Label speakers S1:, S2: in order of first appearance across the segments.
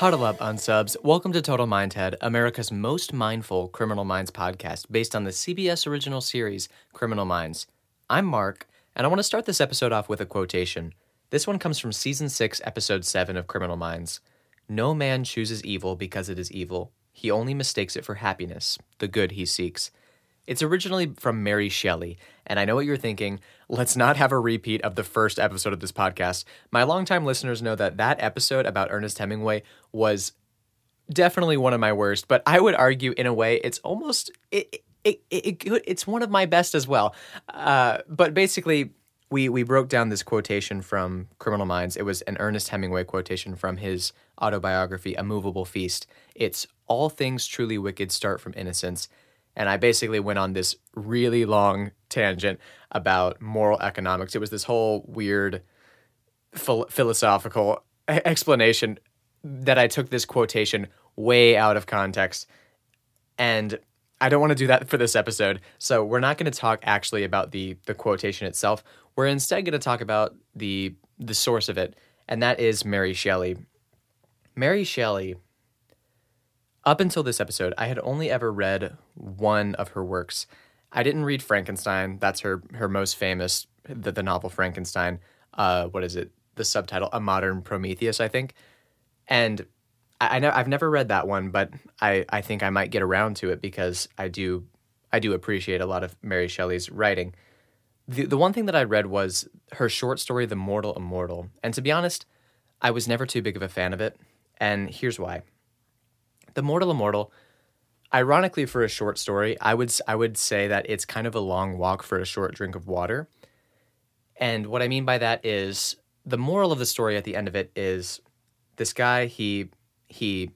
S1: Huddle up, unsubs. Welcome to Total Mindhead, America's most mindful criminal minds podcast based on the CBS original series Criminal Minds. I'm Mark, and I want to start this episode off with a quotation. This one comes from season 6, episode 7 of Criminal Minds. No man chooses evil because it is evil. He only mistakes it for happiness, the good he seeks. It's originally from Mary Shelley, and I know what you're thinking. Let's not have a repeat of the first episode of this podcast. My longtime listeners know that that episode about Ernest Hemingway was definitely one of my worst, but I would argue in a way it's almost it it, it, it it's one of my best as well. Uh, but basically, we we broke down this quotation from Criminal Minds. It was an Ernest Hemingway quotation from his autobiography, A Moveable Feast. It's all things truly wicked start from innocence. And I basically went on this really long tangent about moral economics. It was this whole weird phil- philosophical explanation that I took this quotation way out of context. And I don't want to do that for this episode. So we're not going to talk actually about the the quotation itself. We're instead going to talk about the the source of it, and that is Mary Shelley. Mary Shelley up until this episode, I had only ever read one of her works. I didn't read Frankenstein. That's her her most famous the, the novel Frankenstein. Uh, what is it? The subtitle A Modern Prometheus, I think. And I, I know I've never read that one, but I, I think I might get around to it because I do I do appreciate a lot of Mary Shelley's writing. The the one thing that I read was her short story The Mortal Immortal. And to be honest, I was never too big of a fan of it. And here's why. The Mortal Immortal, ironically for a short story, I would I would say that it's kind of a long walk for a short drink of water. And what I mean by that is the moral of the story at the end of it is this guy he he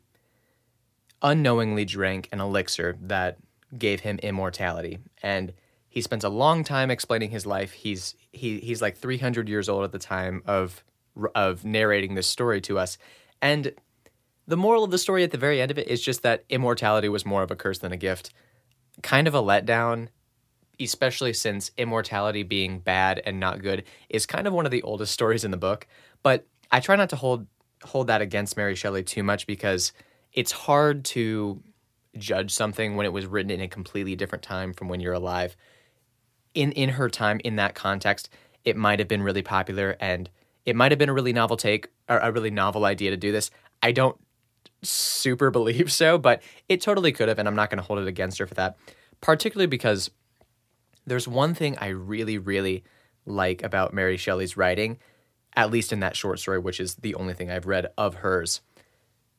S1: unknowingly drank an elixir that gave him immortality. And he spends a long time explaining his life. He's he he's like 300 years old at the time of of narrating this story to us. And the moral of the story at the very end of it is just that immortality was more of a curse than a gift. Kind of a letdown, especially since immortality being bad and not good is kind of one of the oldest stories in the book. But I try not to hold hold that against Mary Shelley too much because it's hard to judge something when it was written in a completely different time from when you're alive. In in her time in that context, it might have been really popular and it might have been a really novel take or a really novel idea to do this. I don't super believe so, but it totally could have, and I'm not going to hold it against her for that. Particularly because there's one thing I really, really like about Mary Shelley's writing, at least in that short story, which is the only thing I've read of hers.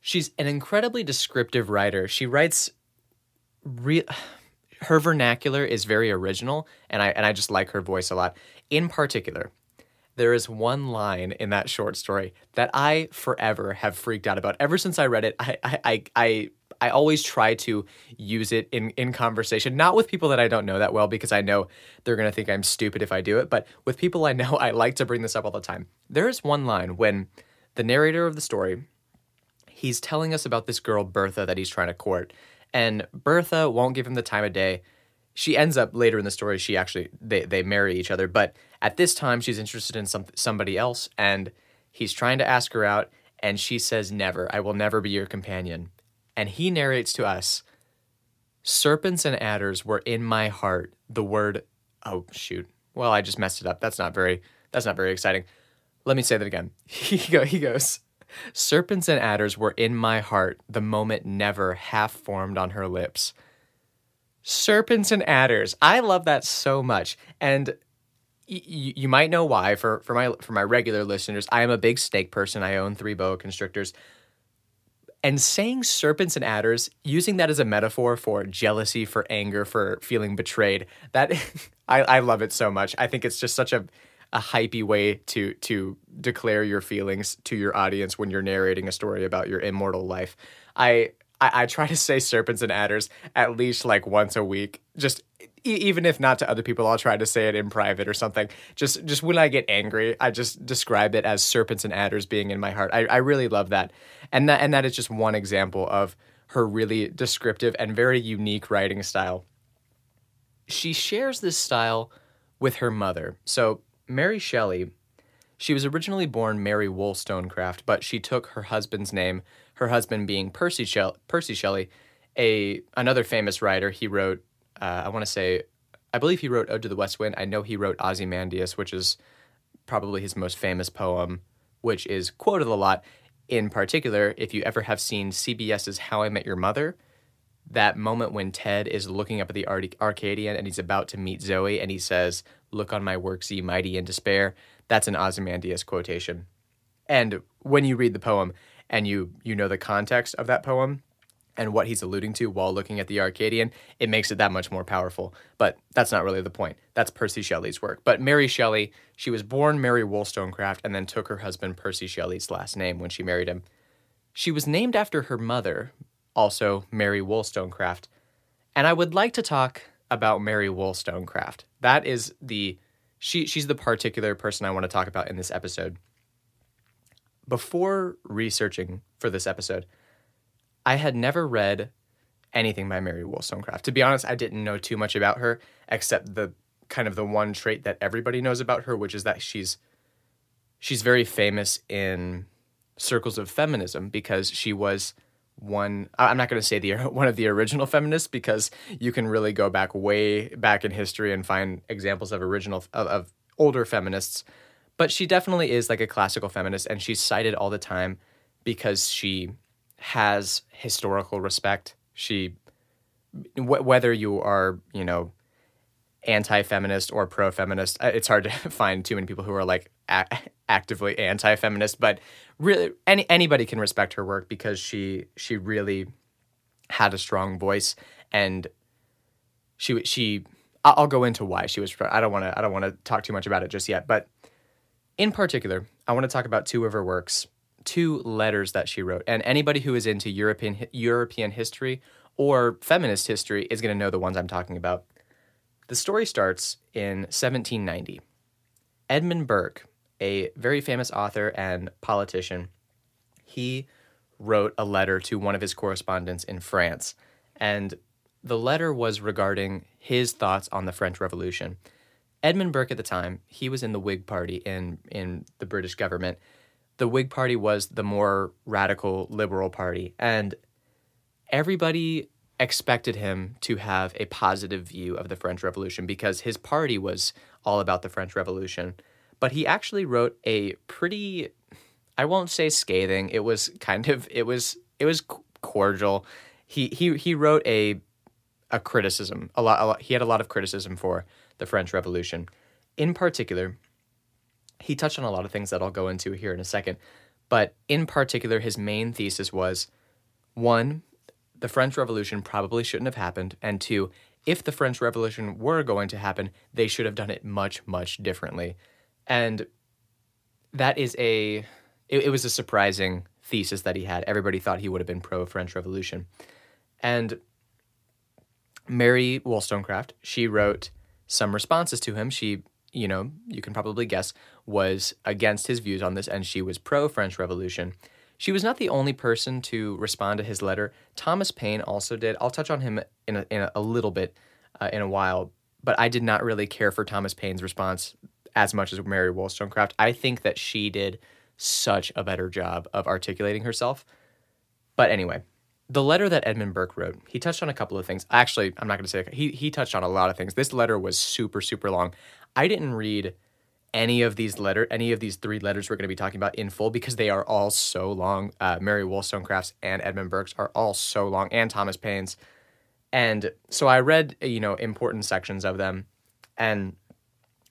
S1: She's an incredibly descriptive writer. She writes re- her vernacular is very original and I and I just like her voice a lot. In particular, there is one line in that short story that I forever have freaked out about. Ever since I read it, I I I I, always try to use it in in conversation, not with people that I don't know that well because I know they're gonna think I'm stupid if I do it, but with people I know, I like to bring this up all the time. There is one line when the narrator of the story he's telling us about this girl Bertha that he's trying to court, and Bertha won't give him the time of day she ends up later in the story she actually they, they marry each other but at this time she's interested in some somebody else and he's trying to ask her out and she says never. I will never be your companion. And he narrates to us serpents and adders were in my heart. The word oh shoot. Well i just messed it up. That's not very that's not very exciting. Let me say that again. He, go, he goes serpents and adders were in my heart the moment never half formed on her lips serpents and adders. I love that so much. And y- you might know why for, for my for my regular listeners, I am a big snake person. I own three boa constrictors. And saying serpents and adders, using that as a metaphor for jealousy, for anger, for feeling betrayed, that I, I love it so much. I think it's just such a a hypey way to to declare your feelings to your audience when you're narrating a story about your immortal life. I I, I try to say serpents and adders at least like once a week. Just even if not to other people, I'll try to say it in private or something. Just just when I get angry, I just describe it as serpents and adders being in my heart. I, I really love that, and that and that is just one example of her really descriptive and very unique writing style. She shares this style with her mother. So Mary Shelley, She was originally born Mary Wollstonecraft, but she took her husband's name, her husband being Percy, Percy Shelley, a another famous writer. He wrote, uh, I want to say, I believe he wrote Ode to the West Wind. I know he wrote Ozymandias, which is probably his most famous poem, which is quoted a lot. In particular, if you ever have seen CBS's How I Met Your Mother, that moment when Ted is looking up at the Arcadian and he's about to meet Zoey and he says, Look on my works, ye mighty in despair. That's an Ozymandias quotation. And when you read the poem and you you know the context of that poem and what he's alluding to while looking at the Arcadian, it makes it that much more powerful. But that's not really the point. That's Percy Shelley's work. But Mary Shelley, she was born Mary Wollstonecraft and then took her husband Percy Shelley's last name when she married him. She was named after her mother, also Mary Wollstonecraft. And I would like to talk about Mary Wollstonecraft. That is the she she's the particular person I want to talk about in this episode. Before researching for this episode, I had never read anything by Mary Wollstonecraft. To be honest, I didn't know too much about her except the kind of the one trait that everybody knows about her, which is that she's she's very famous in circles of feminism because she was one i'm not going to say the one of the original feminists because you can really go back way back in history and find examples of original of, of older feminists but she definitely is like a classical feminist and she's cited all the time because she has historical respect. She wh- whether you are you know anti-feminist or pro-feminist it's hard to find too many people who are like a- actively anti-feminist but really any anybody can respect her work because she she really had a strong voice and she she I'll go into why she was I don't want to I don't want to talk too much about it just yet but in particular I want to talk about two of her works two letters that she wrote and anybody who is into European European history or feminist history is going to know the ones I'm talking about the story starts in 1790 Edmund Burke a very famous author and politician, he wrote a letter to one of his correspondents in France. And the letter was regarding his thoughts on the French Revolution. Edmund Burke at the time, he was in the Whig Party in, in the British government. The Whig Party was the more radical liberal party, and everybody expected him to have a positive view of the French Revolution because his party was all about the French Revolution but he actually wrote a pretty I won't say scathing. It was kind of it was it was cordial. He he he wrote a a criticism. A lot, a lot he had a lot of criticism for the French Revolution. In particular, he touched on a lot of things that I'll go into here in a second. But in particular, his main thesis was one, the French Revolution probably shouldn't have happened, and two, if the French Revolution were going to happen, they should have done it much, much differently. And that is a, it, it was a surprising thesis that he had. Everybody thought he would have been pro French Revolution. And Mary Wollstonecraft, she wrote some responses to him. She, you know, you can probably guess, was against his views on this, and she was pro French Revolution. She was not the only person to respond to his letter. Thomas Paine also did. I'll touch on him in a, in a, little bit uh, in a while, but I did not really care for Thomas Paine's response as much as Mary Wollstonecraft. I think that she did such a better job of articulating herself. But anyway, the letter that Edmund Burke wrote, he touched on a couple of things. Actually, I'm not going to say he he touched on a lot of things. This letter was super super long. I didn't read any of these letter any of these three letters we're going to be talking about in full because they are all so long. Uh, Mary Wollstonecraft's and Edmund Burke's are all so long, and Thomas Paine's. And so I read you know important sections of them, and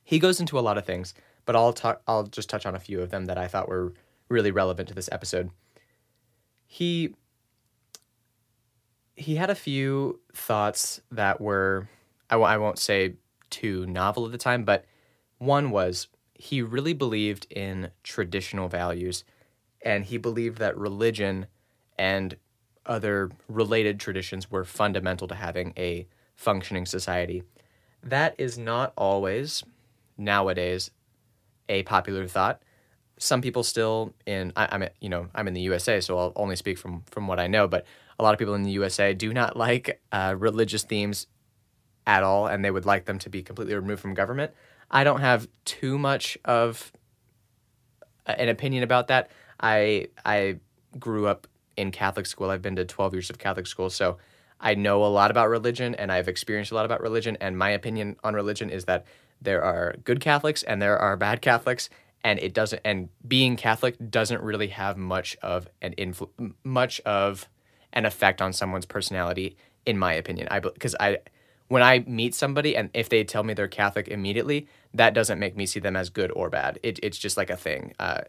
S1: he goes into a lot of things, but I'll talk I'll just touch on a few of them that I thought were really relevant to this episode. He he had a few thoughts that were I w- I won't say too novel at the time, but one was he really believed in traditional values and he believed that religion and other related traditions were fundamental to having a functioning society. That is not always nowadays a popular thought. Some people still in I, am you know I'm in the USA, so I'll only speak from from what I know. But a lot of people in the USA do not like uh, religious themes at all, and they would like them to be completely removed from government. I don't have too much of an opinion about that. I I grew up in Catholic school. I've been to 12 years of Catholic school, so I know a lot about religion and I've experienced a lot about religion. And my opinion on religion is that there are good Catholics and there are bad Catholics, and it doesn't. And being Catholic doesn't really have much of an influ- much of an effect on someone's personality, in my opinion. I because I when I meet somebody and if they tell me they're Catholic immediately, that doesn't make me see them as good or bad. It, it's just like a thing. Uh,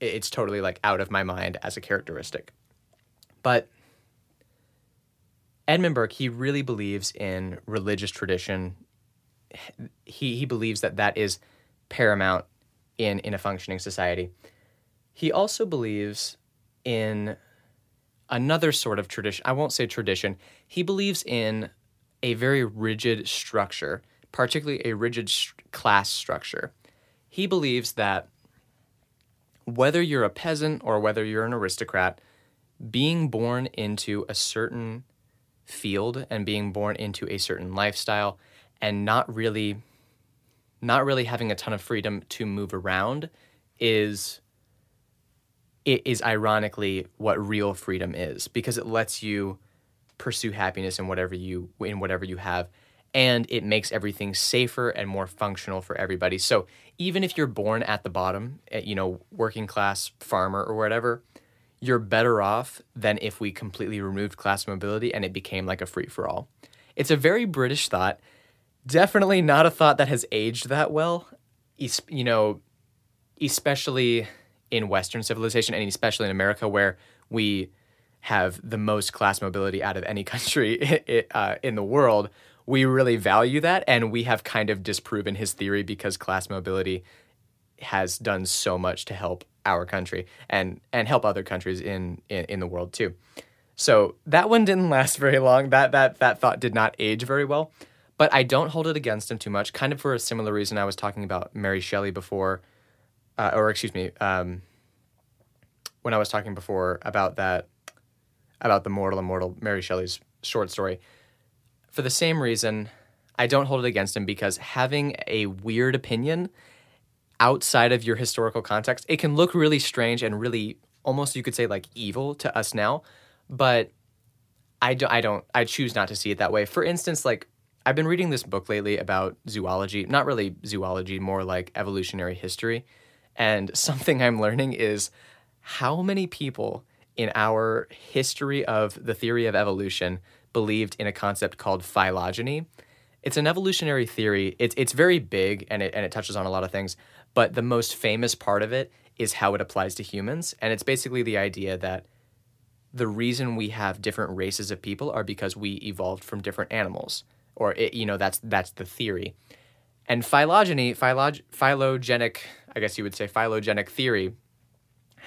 S1: it's totally like out of my mind as a characteristic. But Edmund Burke, he really believes in religious tradition. He he believes that that is paramount in in a functioning society. He also believes in another sort of tradition. I won't say tradition. He believes in a very rigid structure, particularly a rigid class structure. He believes that whether you're a peasant or whether you're an aristocrat, being born into a certain field and being born into a certain lifestyle and not really not really having a ton of freedom to move around is it is ironically what real freedom is because it lets you pursue happiness in whatever you in whatever you have and it makes everything safer and more functional for everybody. So even if you're born at the bottom, eh, you know, working class farmer or whatever, you're better off than if we completely removed class mobility and it became like a free for all. It's a very British thought. Definitely not a thought that has aged that well. You know, especially in Western civilization and especially in America where we have the most class mobility out of any country uh, in the world, we really value that. And we have kind of disproven his theory because class mobility has done so much to help our country and, and help other countries in, in, in the world too. So that one didn't last very long. That, that, that thought did not age very well. But I don't hold it against him too much, kind of for a similar reason I was talking about Mary Shelley before, uh, or excuse me, um, when I was talking before about that about the mortal immortal Mary Shelley's short story. For the same reason, I don't hold it against him because having a weird opinion outside of your historical context, it can look really strange and really almost you could say like evil to us now, but I do, I don't I choose not to see it that way. For instance, like I've been reading this book lately about zoology, not really zoology, more like evolutionary history. And something I'm learning is how many people in our history of the theory of evolution believed in a concept called phylogeny. It's an evolutionary theory. It's it's very big and it and it touches on a lot of things, but the most famous part of it is how it applies to humans, and it's basically the idea that the reason we have different races of people are because we evolved from different animals, or it, you know that's that's the theory. And phylogeny, phylog, phylogenic, I guess you would say phylogenic theory,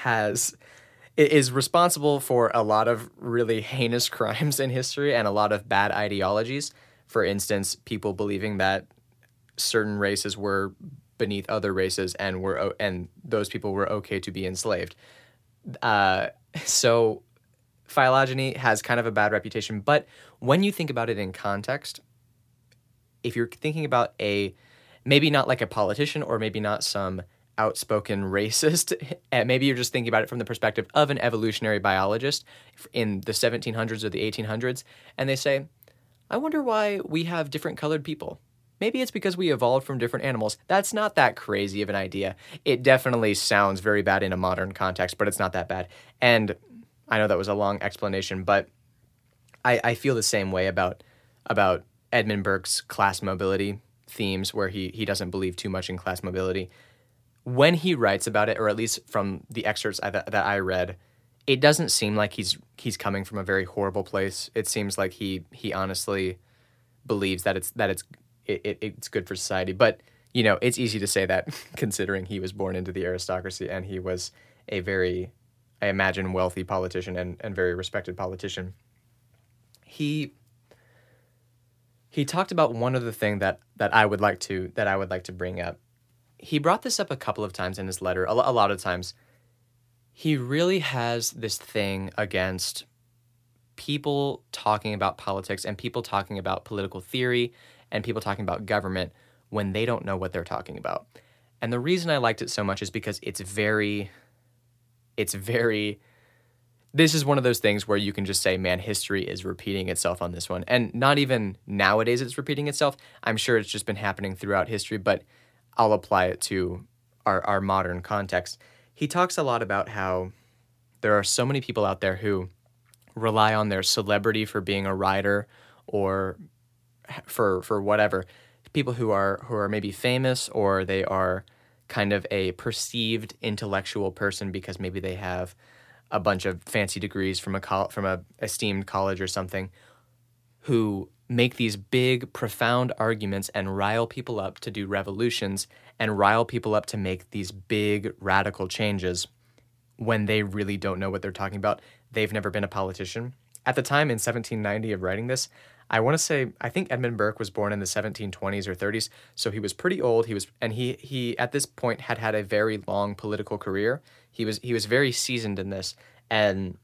S1: has is responsible for a lot of really heinous crimes in history and a lot of bad ideologies. For instance, people believing that certain races were beneath other races and were and those people were okay to be enslaved. Uh, so phylogeny has kind of a bad reputation, but when you think about it in context, if you're thinking about a maybe not like a politician or maybe not some outspoken racist. Eh, maybe you're just thinking about it from the perspective of an evolutionary biologist in the 1700s or the 1800s, and they say, I wonder why we have different colored people. Maybe it's because we evolved from different animals. That's not that crazy of an idea. It definitely sounds very bad in a modern context, but it's not that bad. And I know that was a long explanation, but I, I feel the same way about about Edmund Burke's class mobility themes, where he he doesn't believe too much in class mobility when he writes about it, or at least from the excerpts I, that, that I read, it doesn't seem like he's he's coming from a very horrible place. It seems like he he honestly believes that it's that it's it, it, it's good for society. But you know, it's easy to say that considering he was born into the aristocracy and he was a very, I imagine, wealthy politician and, and very respected politician. He he talked about one other thing that that I would like to that I would like to bring up he brought this up a couple of times in his letter, a, lot of times. He really has this thing against people talking about politics and people talking about political theory and people talking about government when they don't know what they're talking about. And the reason I liked it so much is because it's very, it's very, this is one of those things where you can just say, man, history is repeating itself on this one. And not even nowadays it's repeating itself. I'm sure it's just been happening throughout history, but I'll apply it to our, our modern context. He talks a lot about how there are so many people out there who rely on their celebrity for being a writer or for for whatever people who are who are maybe famous or they are kind of a perceived intellectual person because maybe they have a bunch of fancy degrees from a col- from a esteemed college or something who make these big profound arguments and rile people up to do revolutions and rile people up to make these big radical changes when they really don't know what they're talking about. They've never been a politician. At the time in 1790 of writing this, I want to say I think Edmund Burke was born in the 1720s or 30s, so he was pretty old. He was and he he at this point had had a very long political career. He was he was very seasoned in this and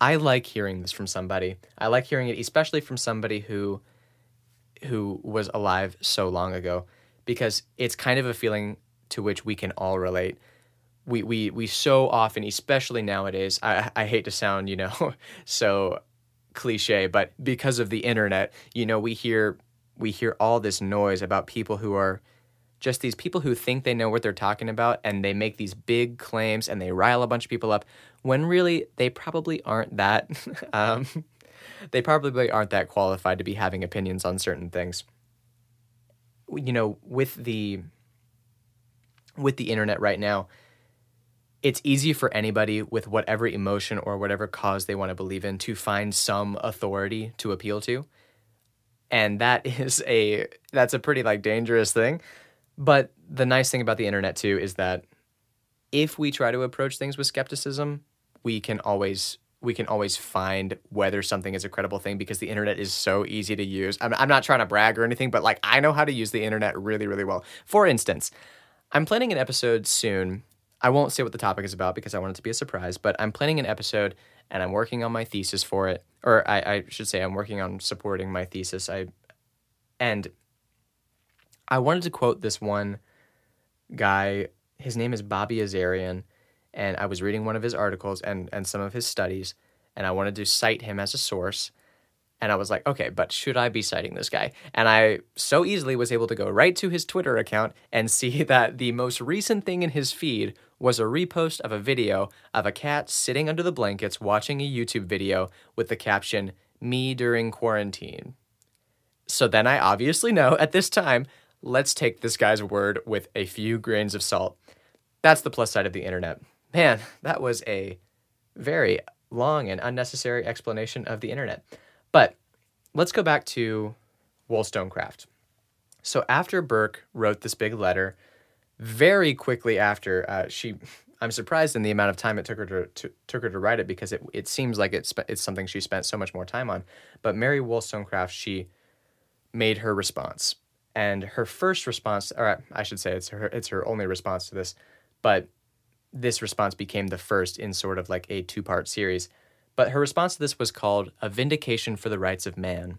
S1: I like hearing this from somebody. I like hearing it especially from somebody who who was alive so long ago because it's kind of a feeling to which we can all relate. We we we so often, especially nowadays, I I hate to sound, you know, so cliche, but because of the internet, you know, we hear we hear all this noise about people who are just these people who think they know what they're talking about and they make these big claims and they rile a bunch of people up when really they probably aren't that um, they probably aren't that qualified to be having opinions on certain things. You know with the with the internet right now it's easy for anybody with whatever emotion or whatever cause they want to believe in to find some authority to appeal to. And that is a that's a pretty like dangerous thing but the nice thing about the internet too is that if we try to approach things with skepticism, we can always we can always find whether something is a credible thing because the internet is so easy to use. I'm, I'm not trying to brag or anything, but like I know how to use the internet really, really well. For instance, I'm planning an episode soon. I won't say what the topic is about because I want it to be a surprise, but I'm planning an episode and I'm working on my thesis for it. Or I, I should say I'm working on supporting my thesis. I and I wanted to quote this one guy. His name is Bobby Azarian, and I was reading one of his articles and, and some of his studies, and I wanted to cite him as a source. And I was like, okay, but should I be citing this guy? And I so easily was able to go right to his Twitter account and see that the most recent thing in his feed was a repost of a video of a cat sitting under the blankets watching a YouTube video with the caption, Me during quarantine. So then I obviously know at this time let's take this guy's word with a few grains of salt. That's the plus side of the internet. Man, that was a very long and unnecessary explanation of the internet. But let's go back to Wollstonecraft. So after Burke wrote this big letter, very quickly after uh, she, I'm surprised in the amount of time it took her to, to took her to write it because it it seems like it's it's something she spent so much more time on. But Mary Wollstonecraft, she made her response and her first response, or I should say, it's her it's her only response to this, but this response became the first in sort of like a two part series. But her response to this was called "A Vindication for the Rights of Man,"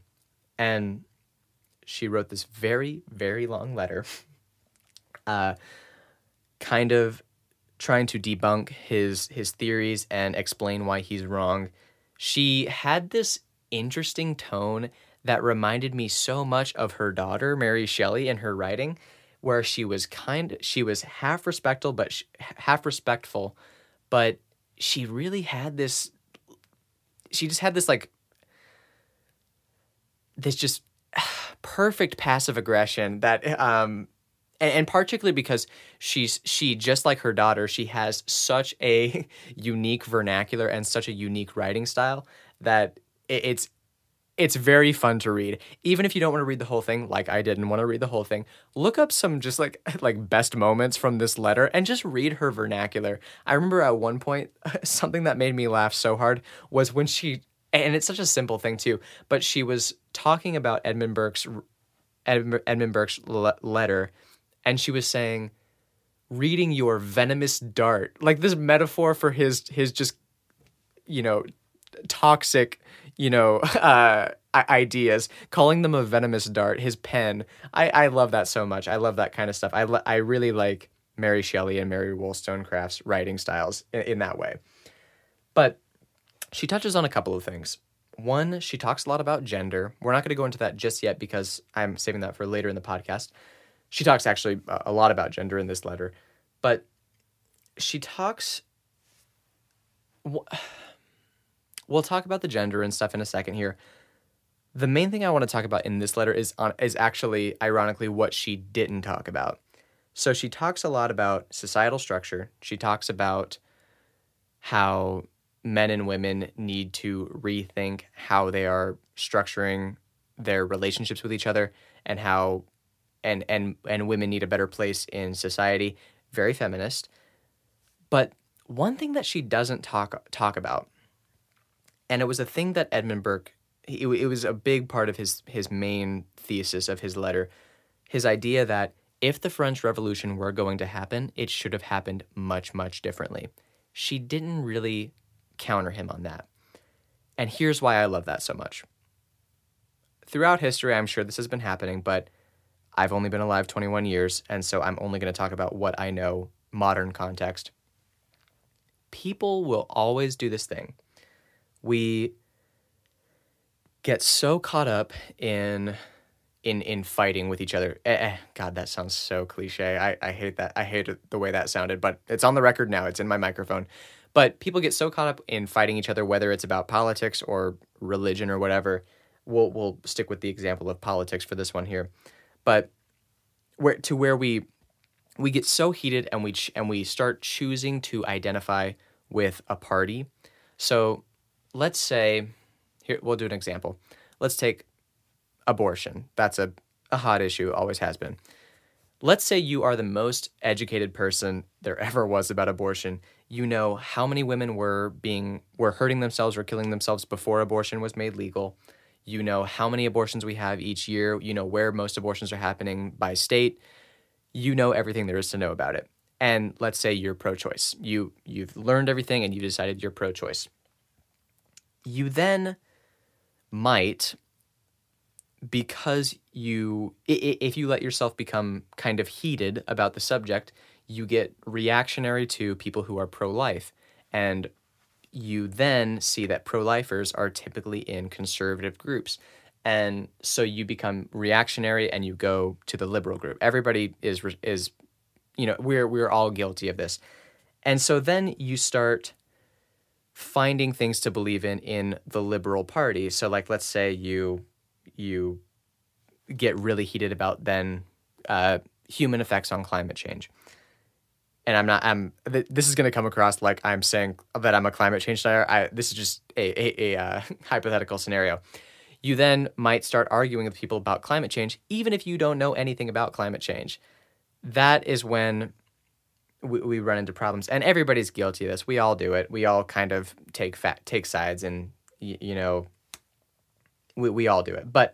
S1: and she wrote this very very long letter, uh, kind of trying to debunk his his theories and explain why he's wrong. She had this interesting tone that reminded me so much of her daughter, Mary Shelley, in her writing, where she was kind, she was half respectful, but half respectful, but she really had this. She just had this like this just perfect passive aggression that um and, and, particularly because she's she just like her daughter she has such a unique vernacular and such a unique writing style that it's it's very fun to read. Even if you don't want to read the whole thing, like I didn't want to read the whole thing, look up some just like like best moments from this letter and just read her vernacular. I remember at one point something that made me laugh so hard was when she and it's such a simple thing too, but she was talking about Edmund Burke's Edmund Burke's letter and she was saying reading your venomous dart like this metaphor for his his just you know toxic you know, uh, ideas, calling them a venomous dart, his pen. I, I love that so much. I love that kind of stuff. I, I really like Mary Shelley and Mary Wollstonecraft's writing styles in, in that way. But she touches on a couple of things. One, she talks a lot about gender. We're not going to go into that just yet because I'm saving that for later in the podcast. She talks actually a lot about gender in this letter, but she talks. We'll talk about the gender and stuff in a second here. The main thing I want to talk about in this letter is is actually ironically what she didn't talk about. So she talks a lot about societal structure. She talks about how men and women need to rethink how they are structuring their relationships with each other and how and and and women need a better place in society. Very feminist. But one thing that she doesn't talk talk about and it was a thing that Edmund Burke it, it was a big part of his his main thesis of his letter his idea that if the French Revolution were going to happen, it should have happened much, much differently. She didn't really counter him on that. And here's why I love that so much. Throughout history, I'm sure this has been happening, but I've only been alive 21 years, and so I'm only going to talk about what I know, modern context. People will always do this thing we get so caught up in in in fighting with each other. Eh, eh, God, that sounds so cliche. I, I hate that. I hate the way that sounded, but it's on the record now. It's in my microphone. But people get so caught up in fighting each other, whether it's about politics or religion or whatever. We'll we'll stick with the example of politics for this one here, but where to where we we get so heated and we ch- and we start choosing to identify with a party. So let's say, here, we'll do an example. Let's take abortion. That's a, a hot issue, always has been. Let's say you are the most educated person there ever was about abortion. You know how many women were being were hurting themselves or killing themselves before abortion was made legal. You know how many abortions we have each year. You know where most abortions are happening by state. You know everything there is to know about it. And let's say you're pro-choice. You you've learned everything and you decided you're pro-choice you then might because you if you let yourself become kind of heated about the subject you get reactionary to people who are pro-life. And you then see that pro-lifers are typically in conservative groups. And so you become reactionary and you go to the liberal group. Everybody is is you know we're we're all guilty of this. And so then you start finding things to believe in in the liberal party. So like let's say you you get really heated about then uh, human effects on climate change. And I'm not. I'm. Th- this is going to come across like I'm saying that I'm a climate change denier. I. This is just a a, a uh, hypothetical scenario. You then might start arguing with people about climate change, even if you don't know anything about climate change. That is when we, we run into problems. And everybody's guilty of this. We all do it. We all kind of take fat take sides and you, you know we, we all do it. But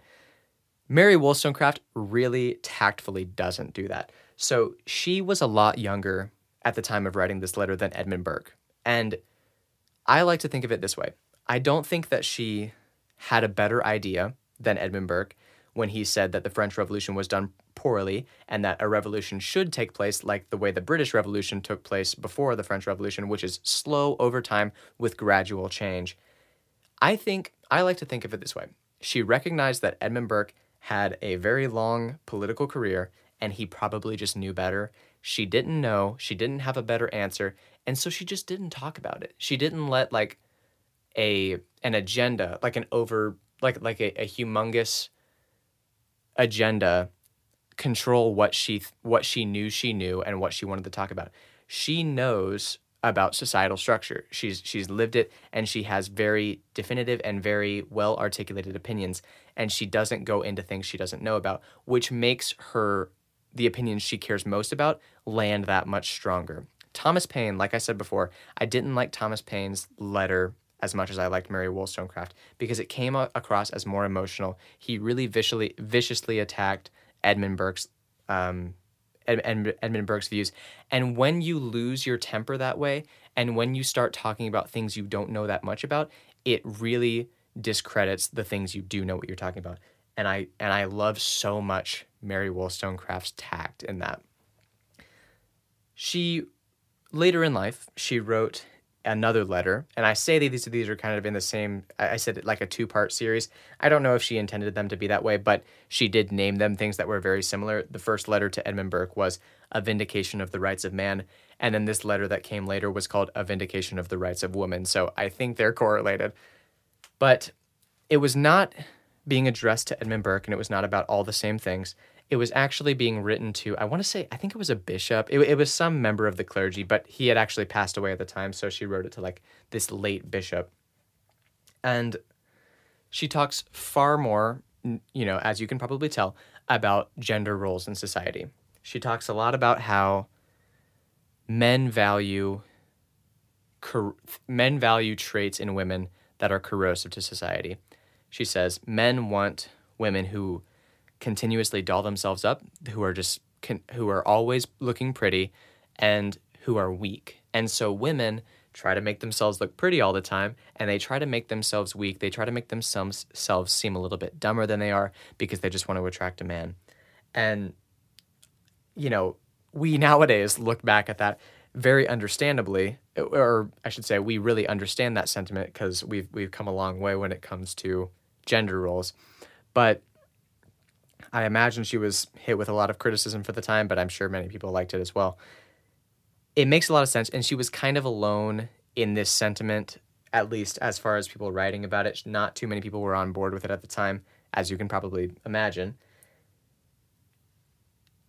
S1: mary wollstonecraft really tactfully doesn't do that. So she was a lot younger at the time of writing this letter than edmund burke. And i like to think of it this way. I don't think that she had a better idea than edmund burke when he said that the french revolution was done poorly and that a revolution should take place like the way the British Revolution took place before the French Revolution, which is slow over time with gradual change. I think, I like to think of it this way. She recognized that Edmund Burke had a very long political career and he probably just knew better. She didn't know, she didn't have a better answer, and so she just didn't talk about it. She didn't let like a an agenda, like an over like like a, a humongous agenda control what she what she knew she knew and what she wanted to talk about. She knows about societal structure. She's she's lived it and she has very definitive and very well articulated opinions and she doesn't go into things she doesn't know about, which makes her the opinions she cares most about land that much stronger. Thomas Paine, like I said before, I didn't like Thomas Paine's letter as much as I liked Mary Wollstonecraft because it came across as more emotional. He really viciously viciously attacked Edmund Burke's um, Ed, Ed, Edmund Burke's views. And when you lose your temper that way, and when you start talking about things you don't know that much about, it really discredits the things you do know what you're talking about. And I and I love so much Mary Wollstonecraft's tact in that. She later in life, she wrote another letter, and I say that these these are kind of in the same. I said like a two part series. I don't know if she intended them to be that way, but she did name them things that were very similar. The first letter to Edmund Burke was a vindication of the rights of man, and then this letter that came later was called a vindication of the rights of woman. So I think they're correlated, but it was not being addressed to Edmund Burke, and it was not about all the same things. It was actually being written to i want to say i think it was a bishop. It, it was some member of the clergy but he had actually passed away at the time so she wrote it to like this late bishop. And she talks far more you know as you can probably tell about gender roles in society. She talks a lot about how men value men value traits in women that are corrosive to society she says men want women who continuously doll themselves up, who are just who are always looking pretty, and who are weak. And so women try to make themselves look pretty all the time, and they try to make themselves weak. They try to make themselves seem a little bit dumber than they are because they just want to attract a man. And you know, we nowadays look back at that very understandably, or I should say, we really understand that sentiment because we've we've come a long way when it comes to gender roles. But I imagine she was hit with a lot of criticism for the time, but I'm sure many people liked it as well. It makes a lot of sense, and she was kind of alone in this sentiment, at least as far as people writing about it. Not too many people were on board with it at the time, as you can probably imagine.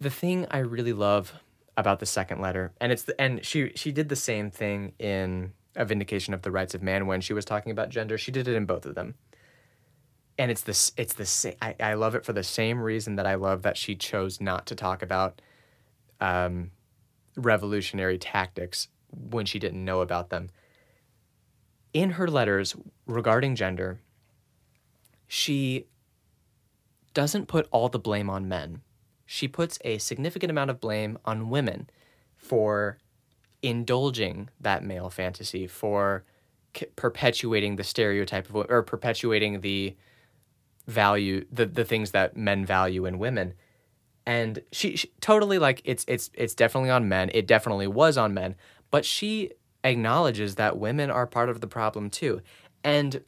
S1: The thing I really love about the second letter, and it's the, and she she did the same thing in a vindication of the rights of man when she was talking about gender. She did it in both of them and it's this it's the same I, I love it for the same reason that I love that she chose not to talk about um, revolutionary tactics when she didn't know about them. In her letters regarding gender, she doesn't put all the blame on men. She puts a significant amount of blame on women for indulging that male fantasy, for perpetuating the stereotype of or perpetuating the value the the things that men value in women. And she, she, totally like it's it's it's definitely on men. It definitely was on men. But she acknowledges that women are part of the problem too. And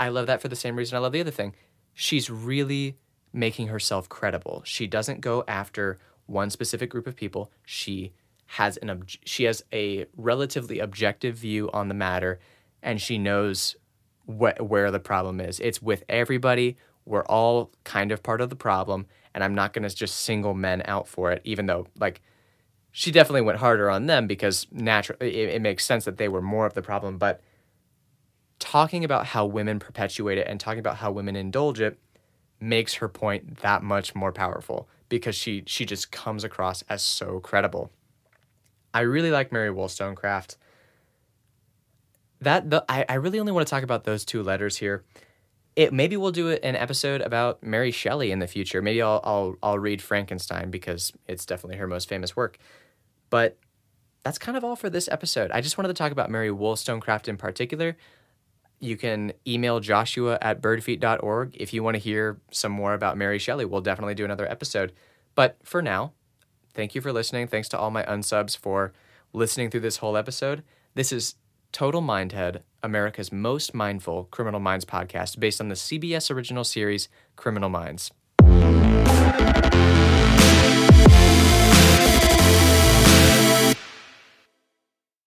S1: i love that for the same reason i love the other thing. She's really making herself credible. She doesn't go after one specific group of people. She has an ob- she has a relatively objective view on the matter and she knows wh- where the problem is. It's with everybody. We're all kind of part of the problem, and I'm not going to just single men out for it, even though, like, she definitely went harder on them because naturally it, it makes sense that they were more of the problem. But talking about how women perpetuate it and talking about how women indulge it makes her point that much more powerful because she she just comes across as so credible. I really like Mary Wollstonecraft that the I, I really only want to talk about those two letters here. It maybe we'll do an episode about Mary Shelley in the future. Maybe I'll I'll I'll read Frankenstein because it's definitely her most famous work. But that's kind of all for this episode. I just wanted to talk about Mary Wollstonecraft in particular. You can email joshua at birdfeet.org if you want to hear some more about Mary Shelley. We'll definitely do another episode. But for now, thank you for listening. Thanks to all my unsubs for listening through this whole episode. This is Total Mindhead, America's most mindful criminal minds podcast based on the CBS original series Criminal Minds.